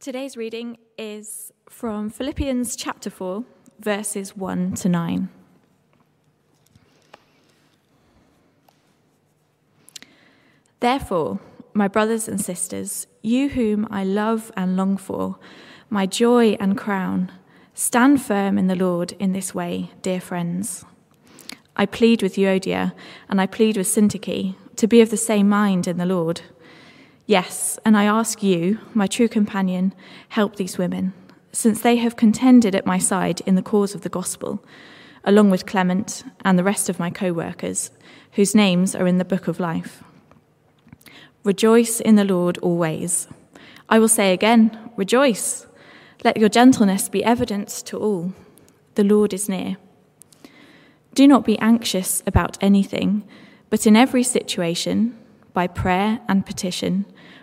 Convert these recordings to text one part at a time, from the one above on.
Today's reading is from Philippians chapter 4, verses 1 to 9. Therefore, my brothers and sisters, you whom I love and long for, my joy and crown, stand firm in the Lord in this way, dear friends. I plead with Euodia and I plead with Syntyche to be of the same mind in the Lord. Yes, and I ask you, my true companion, help these women, since they have contended at my side in the cause of the gospel, along with Clement and the rest of my co workers, whose names are in the book of life. Rejoice in the Lord always. I will say again, rejoice. Let your gentleness be evidence to all. The Lord is near. Do not be anxious about anything, but in every situation, by prayer and petition,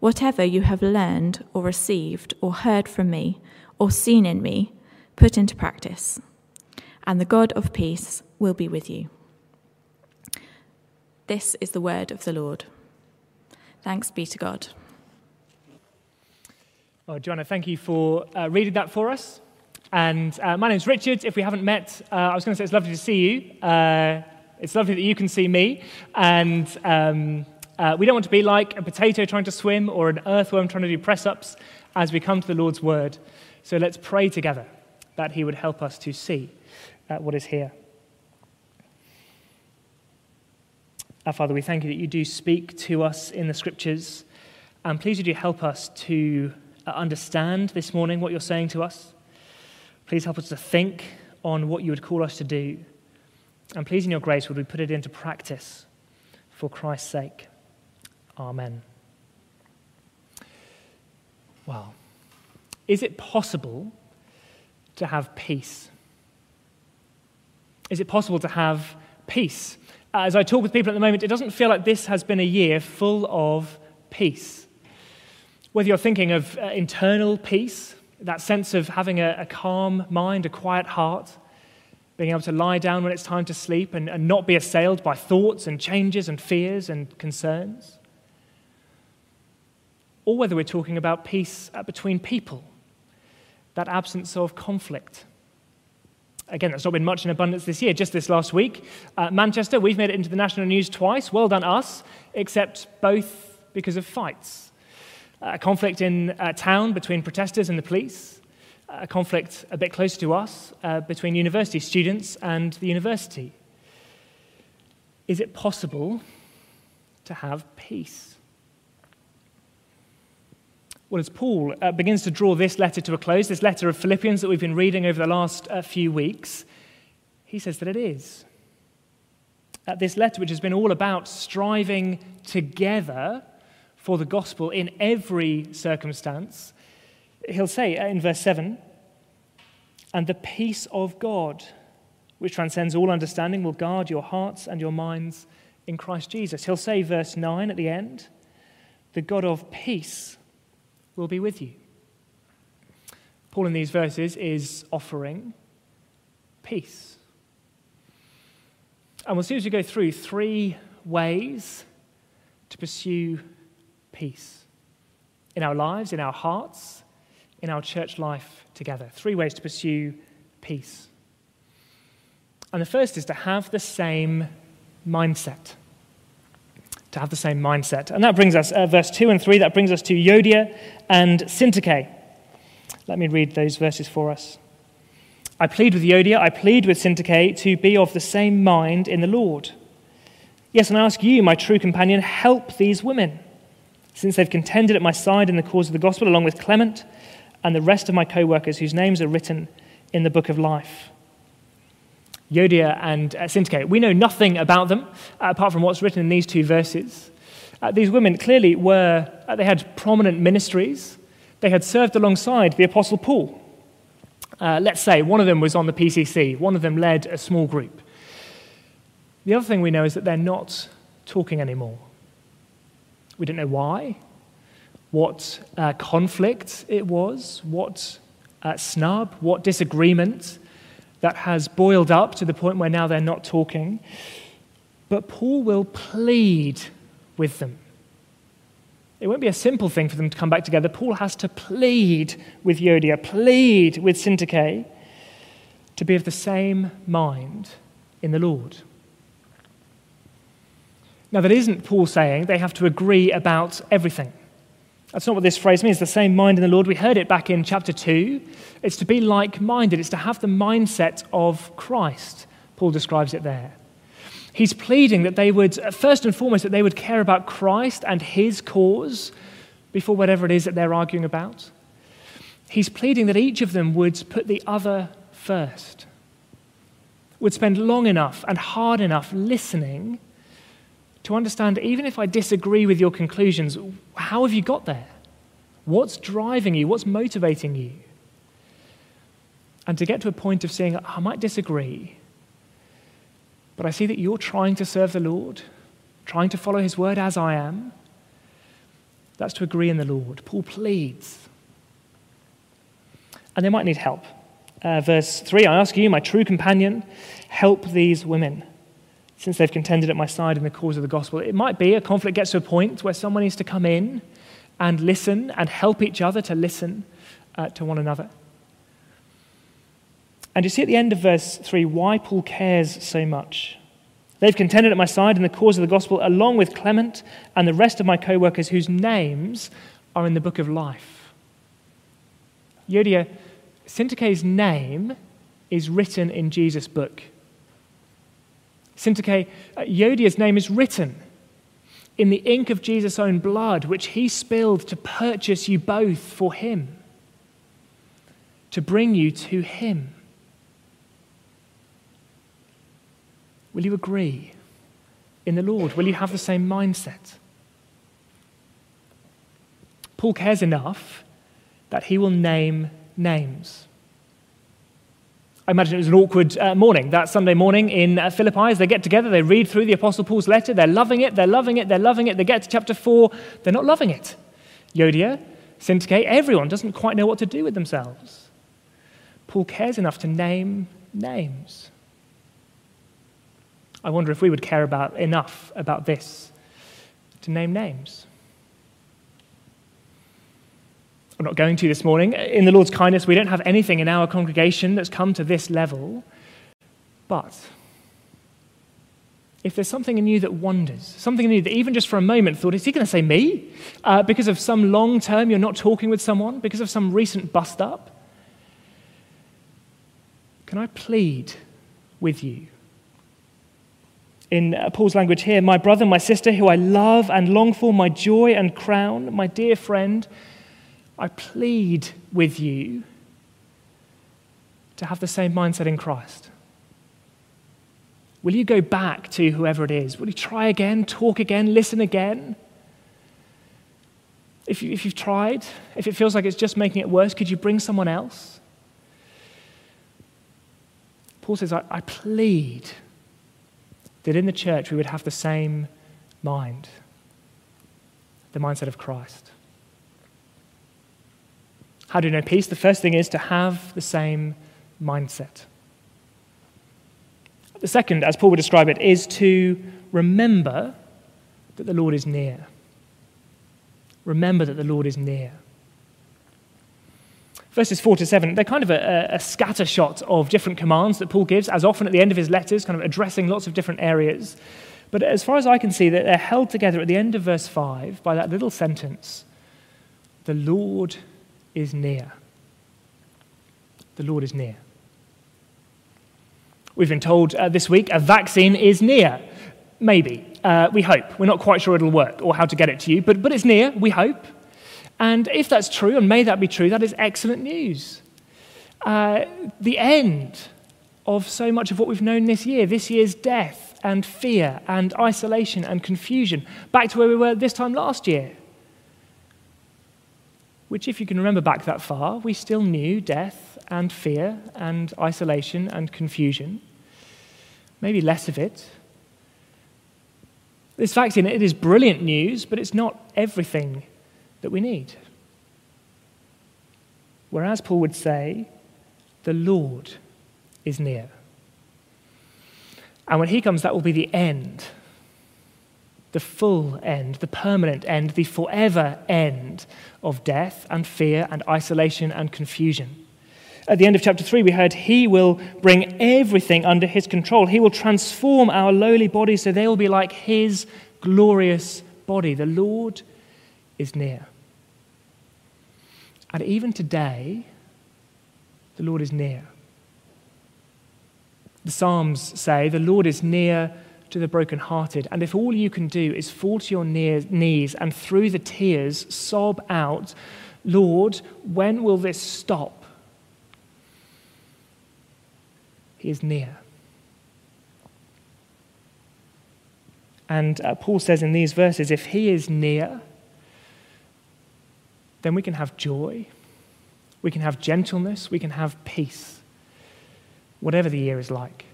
Whatever you have learned or received or heard from me or seen in me, put into practice, and the God of peace will be with you. This is the word of the Lord. Thanks be to God. Oh, Joanna, thank you for uh, reading that for us. And uh, my name's Richard. If we haven't met, uh, I was going to say it's lovely to see you. Uh, it's lovely that you can see me. And um, uh, we don't want to be like a potato trying to swim or an earthworm trying to do press ups as we come to the Lord's word. So let's pray together that He would help us to see uh, what is here. Our Father, we thank you that you do speak to us in the scriptures. And please would you help us to uh, understand this morning what you're saying to us. Please help us to think on what you would call us to do. And please, in your grace, would we put it into practice for Christ's sake. Amen. Well, is it possible to have peace? Is it possible to have peace? As I talk with people at the moment, it doesn't feel like this has been a year full of peace. Whether you're thinking of uh, internal peace, that sense of having a, a, calm mind, a quiet heart, being able to lie down when it's time to sleep and, and not be assailed by thoughts and changes and fears and concerns or whether we're talking about peace uh, between people, that absence of conflict. Again, that's not been much in abundance this year. Just this last week, uh, Manchester, we've made it into the national news twice. Well done, us, except both because of fights. A conflict in a town between protesters and the police, a conflict a bit closer to us uh, between university students and the university. Is it possible to have peace? Well, as Paul uh, begins to draw this letter to a close, this letter of Philippians that we've been reading over the last uh, few weeks, he says that it is. Uh, this letter, which has been all about striving together for the gospel in every circumstance, he'll say uh, in verse 7 and the peace of God, which transcends all understanding, will guard your hearts and your minds in Christ Jesus. He'll say, verse 9 at the end, the God of peace will be with you. Paul in these verses is offering peace. And we'll see as we go through three ways to pursue peace in our lives, in our hearts, in our church life together. Three ways to pursue peace. And the first is to have the same mindset to have the same mindset. And that brings us, uh, verse 2 and 3, that brings us to Euodia and Syntyche. Let me read those verses for us. I plead with Euodia, I plead with Syntyche to be of the same mind in the Lord. Yes, and I ask you, my true companion, help these women, since they've contended at my side in the cause of the gospel, along with Clement and the rest of my co workers whose names are written in the book of life. Euodia and uh, Syntyche. We know nothing about them uh, apart from what's written in these two verses. Uh, these women clearly were, uh, they had prominent ministries. They had served alongside the Apostle Paul. Uh, let's say one of them was on the PCC, one of them led a small group. The other thing we know is that they're not talking anymore. We don't know why, what uh, conflict it was, what uh, snub, what disagreement that has boiled up to the point where now they're not talking. But Paul will plead with them. It won't be a simple thing for them to come back together. Paul has to plead with Euodia, plead with Syntyche to be of the same mind in the Lord. Now, that isn't Paul saying they have to agree about everything. That's not what this phrase means. The same mind in the Lord. We heard it back in chapter 2. It's to be like minded, it's to have the mindset of Christ. Paul describes it there. He's pleading that they would, uh, first and foremost, that they would care about Christ and his cause before whatever it is that they're arguing about. He's pleading that each of them would put the other first, would spend long enough and hard enough listening to understand, even if I disagree with your conclusions, how have you got there? What's driving you? What's motivating you? And to get to a point of saying, I might disagree, but I see that you're trying to serve the Lord, trying to follow his word as I am. That's to agree in the Lord. Paul pleads. And they might need help. Uh, verse 3 I ask you, my true companion, help these women since they've contended at my side in the cause of the gospel. It might be a conflict gets to a point where someone needs to come in and listen and help each other to listen uh, to one another. And you see at the end of verse 3 why Paul cares so much. They've contended at my side in the cause of the gospel, along with Clement and the rest of my co workers whose names are in the book of life. Euodia, Syntyche's name is written in Jesus' book. Syntyche, uh, Euodia's name is written in the ink of Jesus' own blood, which he spilled to purchase you both for him, to bring you to him. Will you agree in the Lord? Will you have the same mindset? Paul cares enough that he will name names. I imagine it was an awkward uh, morning, that Sunday morning in uh, Philippi as they get together, they read through the Apostle Paul's letter, they're loving it, they're loving it, they're loving it. They get to chapter 4, they're not loving it. Euodia, Syntyche, everyone doesn't quite know what to do with themselves. Paul cares enough to name names. I wonder if we would care about enough about this to name names. I'm not going to this morning. In the Lord's kindness, we don't have anything in our congregation that's come to this level. But if there's something in you that wonders, something in you that even just for a moment thought, is he going to say me? Uh, because of some long term you're not talking with someone, because of some recent bust up, can I plead with you? In uh, Paul's language here, my brother, my sister, who I love and long for, my joy and crown, my dear friend, I plead with you to have the same mindset in Christ. Will you go back to whoever it is? Will you try again, talk again, listen again? If, you, if you've tried, if it feels like it's just making it worse, could you bring someone else? Paul says, I, I plead that in the church we would have the same mind, the mindset of Christ. How do you know peace? The first thing is to have the same mindset. The second, as Paul would describe it, is to remember that the Lord is near. Remember that the Lord is near. Verses 4 to 7, they're kind of a, a shot of different commands that Paul gives, as often at the end of his letters, kind of addressing lots of different areas. But as far as I can see, that they're held together at the end of verse 5 by that little sentence The Lord is near. The Lord is near. We've been told uh, this week a vaccine is near. Maybe. Uh, we hope. We're not quite sure it'll work or how to get it to you, but, but it's near, we hope. And if that's true, and may that be true, that is excellent news. Uh, the end of so much of what we've known this year, this year's death and fear and isolation and confusion, back to where we were this time last year. Which, if you can remember back that far, we still knew death and fear and isolation and confusion. Maybe less of it. This vaccine, it is brilliant news, but it's not everything that we need. Whereas Paul would say, the Lord is near. And when he comes, that will be the end the full end, the permanent end, the forever end of death and fear and isolation and confusion. At the end of chapter 3, we heard He will bring everything under His control. He will transform our lowly bodies so they will be like His glorious body. The Lord is near. And even today, the Lord is near. The Psalms say, The Lord is near to the brokenhearted. And if all you can do is fall to your knees and through the tears sob out, Lord, when will this stop? He is near. And uh, Paul says in these verses if he is near, then we can have joy, we can have gentleness, we can have peace, whatever the year is like.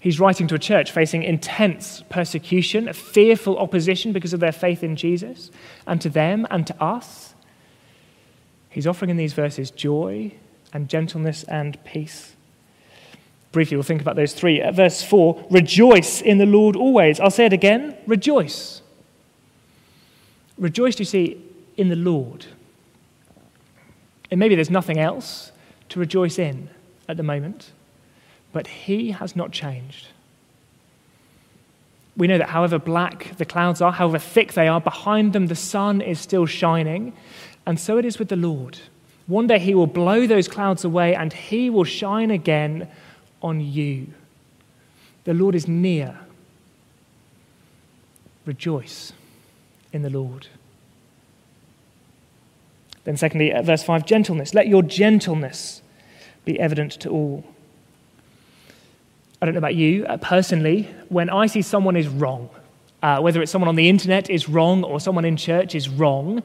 He's writing to a church facing intense persecution, fearful opposition because of their faith in Jesus, and to them and to us. He's offering in these verses joy and gentleness and peace. Briefly, we'll think about those three. At verse 4, rejoice in the Lord always. I'll say it again rejoice. Rejoice, you see, in the Lord. And maybe there's nothing else to rejoice in at the moment. But he has not changed. We know that however black the clouds are, however thick they are, behind them the sun is still shining. And so it is with the Lord. One day he will blow those clouds away and he will shine again on you. The Lord is near. Rejoice in the Lord. Then, secondly, verse 5, gentleness. Let your gentleness be evident to all. I don't know about you, uh, personally, when I see someone is wrong, uh, whether it's someone on the internet is wrong or someone in church is wrong,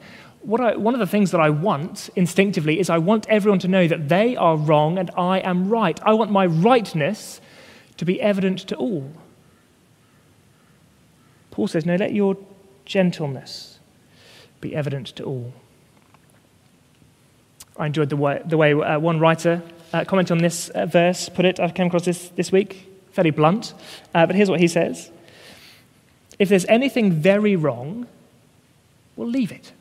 I, one of the things that I want instinctively is I want everyone to know that they are wrong and I am right. I want my rightness to be evident to all. Paul says, No, let your gentleness be evident to all. I enjoyed the way, the way uh, one writer uh, comment on this uh, verse put it. I came across this this week, fairly blunt, uh, but here's what he says If there's anything very wrong, we'll leave it.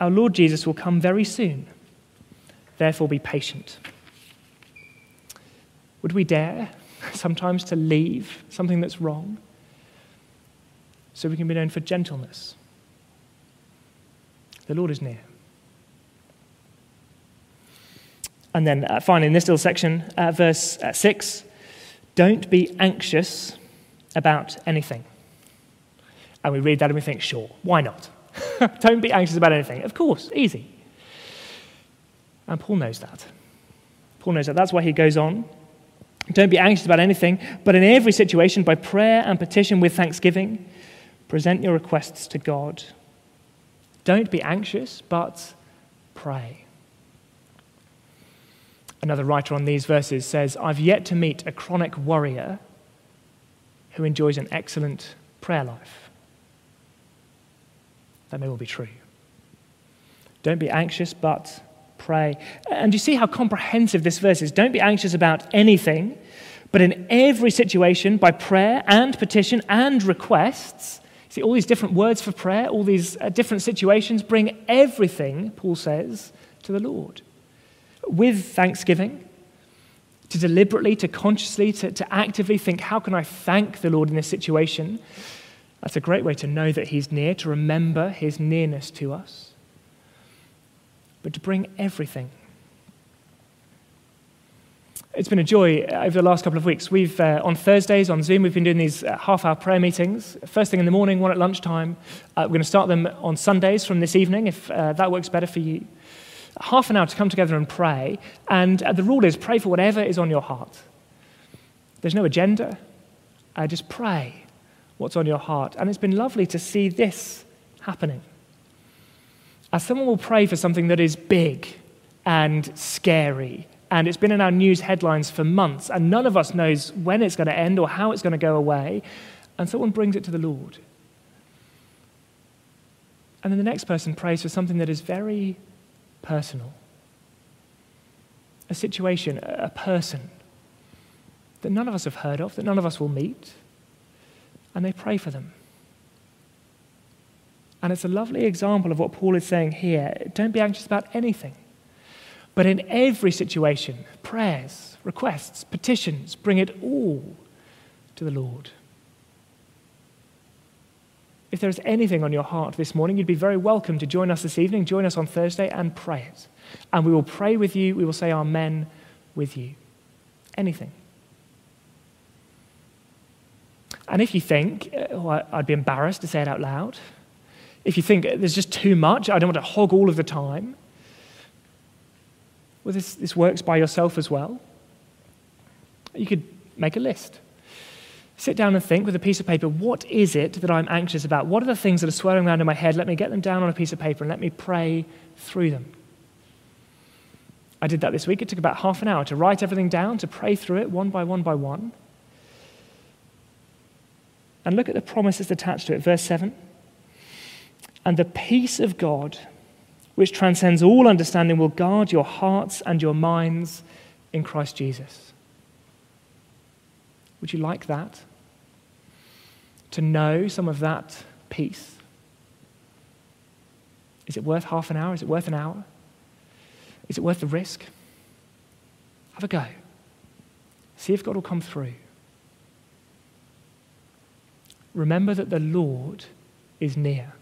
Our Lord Jesus will come very soon. Therefore, be patient. Would we dare sometimes to leave something that's wrong so we can be known for gentleness? The Lord is near. And then uh, finally, in this little section, uh, verse uh, 6 don't be anxious about anything. And we read that and we think, sure, why not? don't be anxious about anything. Of course, easy. And Paul knows that. Paul knows that. That's why he goes on. Don't be anxious about anything, but in every situation, by prayer and petition with thanksgiving, present your requests to God. Don't be anxious, but pray. Another writer on these verses says, I've yet to meet a chronic worrier who enjoys an excellent prayer life. That may well be true. Don't be anxious, but pray. And you see how comprehensive this verse is. Don't be anxious about anything, but in every situation, by prayer and petition and requests, see all these different words for prayer, all these uh, different situations, bring everything, Paul says, to the Lord with thanksgiving, to deliberately, to consciously, to, to actively think, how can I thank the Lord in this situation? That's a great way to know that He's near, to remember His nearness to us, but to bring everything. It's been a joy over the last couple of weeks. We've, uh, on Thursdays on Zoom, we've been doing these uh, half hour prayer meetings. First thing in the morning, one at lunchtime. Uh, we're going to start them on Sundays from this evening, if uh, that works better for you half an hour to come together and pray. And uh, the rule is pray for whatever is on your heart. There's no agenda. Uh, just pray what's on your heart. And it's been lovely to see this happening. As someone will pray for something that is big and scary, and it's been in our news headlines for months, and none of us knows when it's going to end or how it's going to go away, and someone brings it to the Lord. And then the next person prays for something that is very personal a situation, a person that none of us have heard of, that none of us will meet, and they pray for them. And it's a lovely example of what Paul is saying here. Don't be anxious about anything. But in every situation, prayers, requests, petitions, bring it all to the Lord. If there is anything on your heart this morning, you'd be very welcome to join us this evening, join us on Thursday, and pray it. And we will pray with you, we will say Amen with you. Anything. And if you think, oh, I'd be embarrassed to say it out loud, if you think there's just too much, I don't want to hog all of the time, well, this, this works by yourself as well. You could make a list. Sit down and think with a piece of paper what is it that I'm anxious about? What are the things that are swirling around in my head? Let me get them down on a piece of paper and let me pray through them. I did that this week. It took about half an hour to write everything down, to pray through it one by one by one. And look at the promises attached to it. Verse 7 And the peace of God, which transcends all understanding, will guard your hearts and your minds in Christ Jesus. Would you like that? To know some of that peace? Is it worth half an hour? Is it worth an hour? Is it worth the risk? Have a go. See if God will come through. Remember that the Lord is near.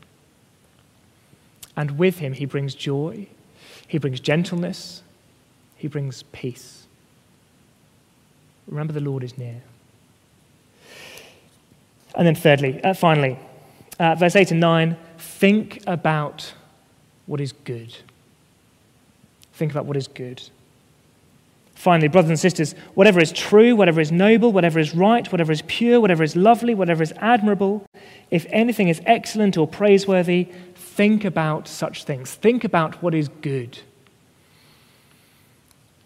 And with him, he brings joy, he brings gentleness, he brings peace. Remember, the Lord is near. And then, thirdly, uh, finally, uh, verse 8 and 9 think about what is good. Think about what is good. Finally, brothers and sisters, whatever is true, whatever is noble, whatever is right, whatever is pure, whatever is lovely, whatever is admirable, if anything is excellent or praiseworthy, think about such things. Think about what is good.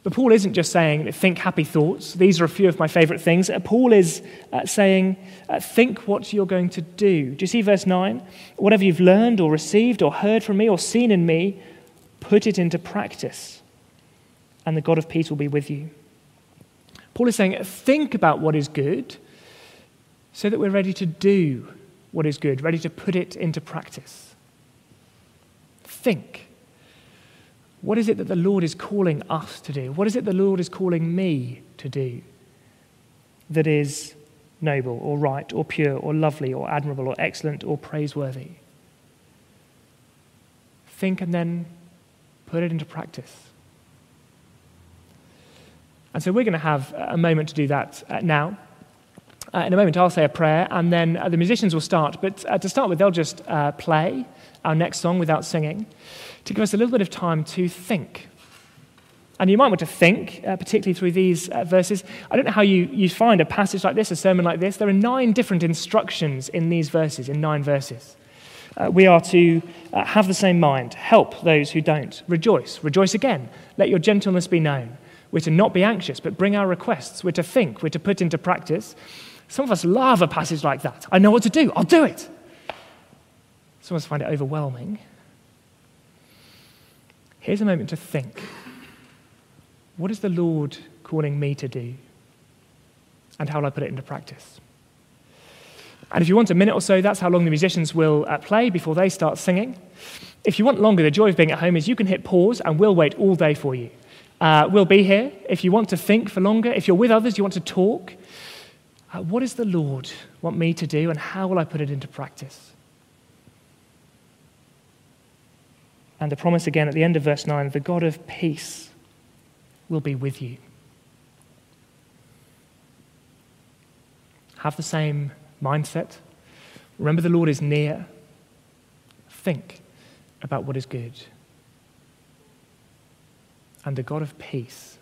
But Paul isn't just saying, think happy thoughts. These are a few of my favorite things. Uh, Paul is uh, saying, uh, think what you're going to do. Do you see verse 9? Whatever you've learned or received or heard from me or seen in me, put it into practice, and the God of peace will be with you. Paul is saying, think about what is good so that we're ready to do what is good, ready to put it into practice. Think. What is it that the Lord is calling us to do? What is it the Lord is calling me to do that is noble or right or pure or lovely or admirable or excellent or praiseworthy? Think and then put it into practice. And so we're going to have a moment to do that uh, now. Uh, in a moment, I'll say a prayer, and then uh, the musicians will start. But uh, to start with, they'll just uh, play our next song without singing to give us a little bit of time to think. And you might want to think, uh, particularly through these uh, verses. I don't know how you, you find a passage like this, a sermon like this. There are nine different instructions in these verses, in nine verses. We are to have the same mind, help those who don't, rejoice, rejoice again, let your gentleness be known. We're to not be anxious, but bring our requests. We're to think, we're to put into practice. Some of us love a passage like that. I know what to do, I'll do it. Some of us find it overwhelming. Here's a moment to think what is the Lord calling me to do? And how will I put it into practice? And if you want a minute or so, that's how long the musicians will uh, play before they start singing. If you want longer, the joy of being at home is you can hit pause and we'll wait all day for you. Uh, we'll be here. If you want to think for longer, if you're with others, you want to talk, Uh, what does the Lord want me to do and how will I put it into practice? And the promise again at the end of verse 9 the God of peace will be with you. Have the same mindset. Remember, the Lord is near. Think about what is good. And the God of peace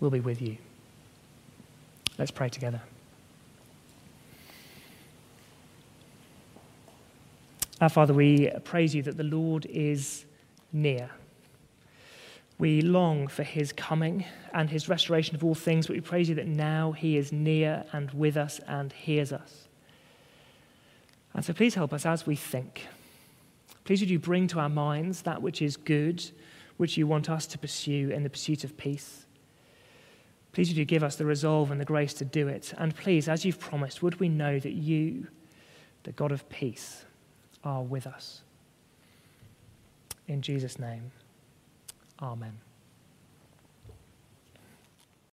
will be with you. Let's pray together. Our Father, we praise you that the Lord is near. We long for his coming and his restoration of all things, but we praise you that now he is near and with us and hears us. And so please help us as we think. Please would you bring to our minds that which is good, which you want us to pursue in the pursuit of peace. Please would you give us the resolve and the grace to do it. And please, as you've promised, would we know that you, the God of peace, are with us. In Jesus' name, amen.